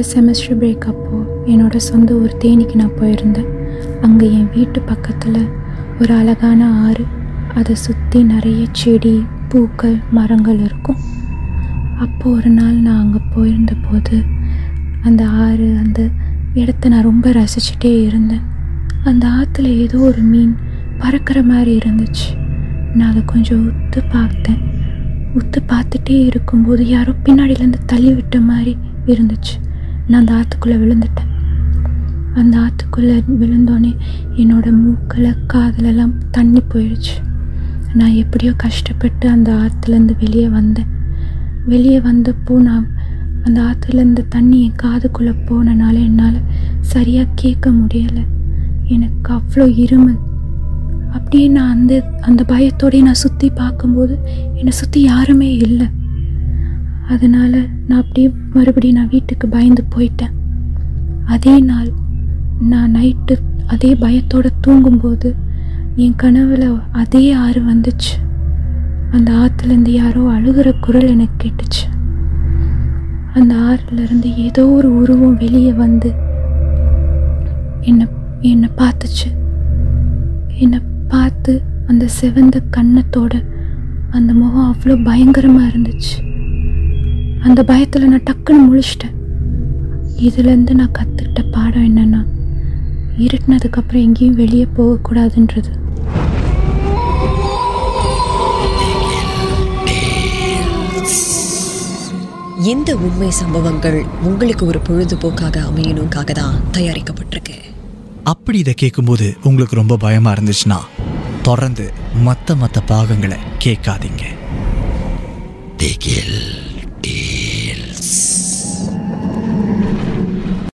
என்னோடய semester break அப்போது என்னோடய சொந்த ஊர் தேனிக்கு நான் போயிருந்தேன். அங்கே என் வீட்டு பக்கத்தில் ஒரு அழகான ஆறு. அதை சுற்றி நிறைய செடி பூக்கள் மரங்கள் இருக்கும். அப்போது ஒரு நாள் நான் அங்கே போயிருந்த போது அந்த ஆறு அந்த இடத்த நான் ரொம்ப ரசிச்சுட்டே இருந்தேன். அந்த ஆற்றுல ஏதோ ஒரு மீன் பறக்கிற மாதிரி இருந்துச்சு. நான் அதை கொஞ்சம் உத்து பார்த்தேன். உத்து பார்த்துட்டே இருக்கும்போது யாரோ பின்னாடியிலேருந்து தள்ளி விட்ட மாதிரி இருந்துச்சு. நான் அந்த ஆற்றுக்குள்ளே விழுந்துட்டேன். அந்த ஆற்றுக்குள்ளே விழுந்தோடனே என்னோட மூக்கில் காதலெல்லாம் தண்ணி போயிடுச்சு. நான் எப்படியோ கஷ்டப்பட்டு அந்த ஆற்றுலேருந்து வெளியே வந்தேன். வெளியே வந்தப்போ நான் அந்த ஆற்றுலேருந்து தண்ணி என் காதுக்குள்ளே போனனால என்னால் சரியாக கேட்க முடியலை. எனக்கு அவ்வளோ இருமல். அப்படியே நான் அந்த அந்த பயத்தோடய நான் சுற்றி பார்க்கும்போது என்னை சுற்றி யாருமே இல்லை. அதனால் நான் அப்படியே மறுபடியும் நான் வீட்டுக்கு பயந்து போயிட்டேன். அதே நாள் நான் நைட்டு அதே பயத்தோடு தூங்கும்போது என் கனவில் அதே ஆறு வந்துச்சு. அந்த ஆற்றுலேருந்து யாரோ அழுகிற குரல் எனக்கு கேட்டுச்சு. அந்த ஆறுலேருந்து ஏதோ ஒரு உருவம் வெளியே வந்து என்னை என்னை பார்த்துச்சு. என்னை பார்த்து அந்த செவந்த கன்னத்தோட அந்த முகம் அவ்வளோ பயங்கரமாக இருந்துச்சு. அந்த பயத்தில் நான் டக்குன்னு முழிச்சிட்டேன். இதுலேருந்து நான் கற்றுக்கிட்ட பாடம் என்னன்னா இருட்டினதுக்கப்புறம் எங்கேயும் வெளியே போகக்கூடாதுன்றது. இந்த உண்மை சம்பவங்கள் உங்களுக்கு ஒரு பொழுதுபோக்காக அமையணுக்காக தான் தயாரிக்கப்பட்டிருக்கு. அப்படி இதை கேட்கும்போது உங்களுக்கு ரொம்ப பயமா இருந்துச்சுன்னா தொடர்ந்து மற்ற மற்ற பாகங்களை கேட்காதீங்க. திகில்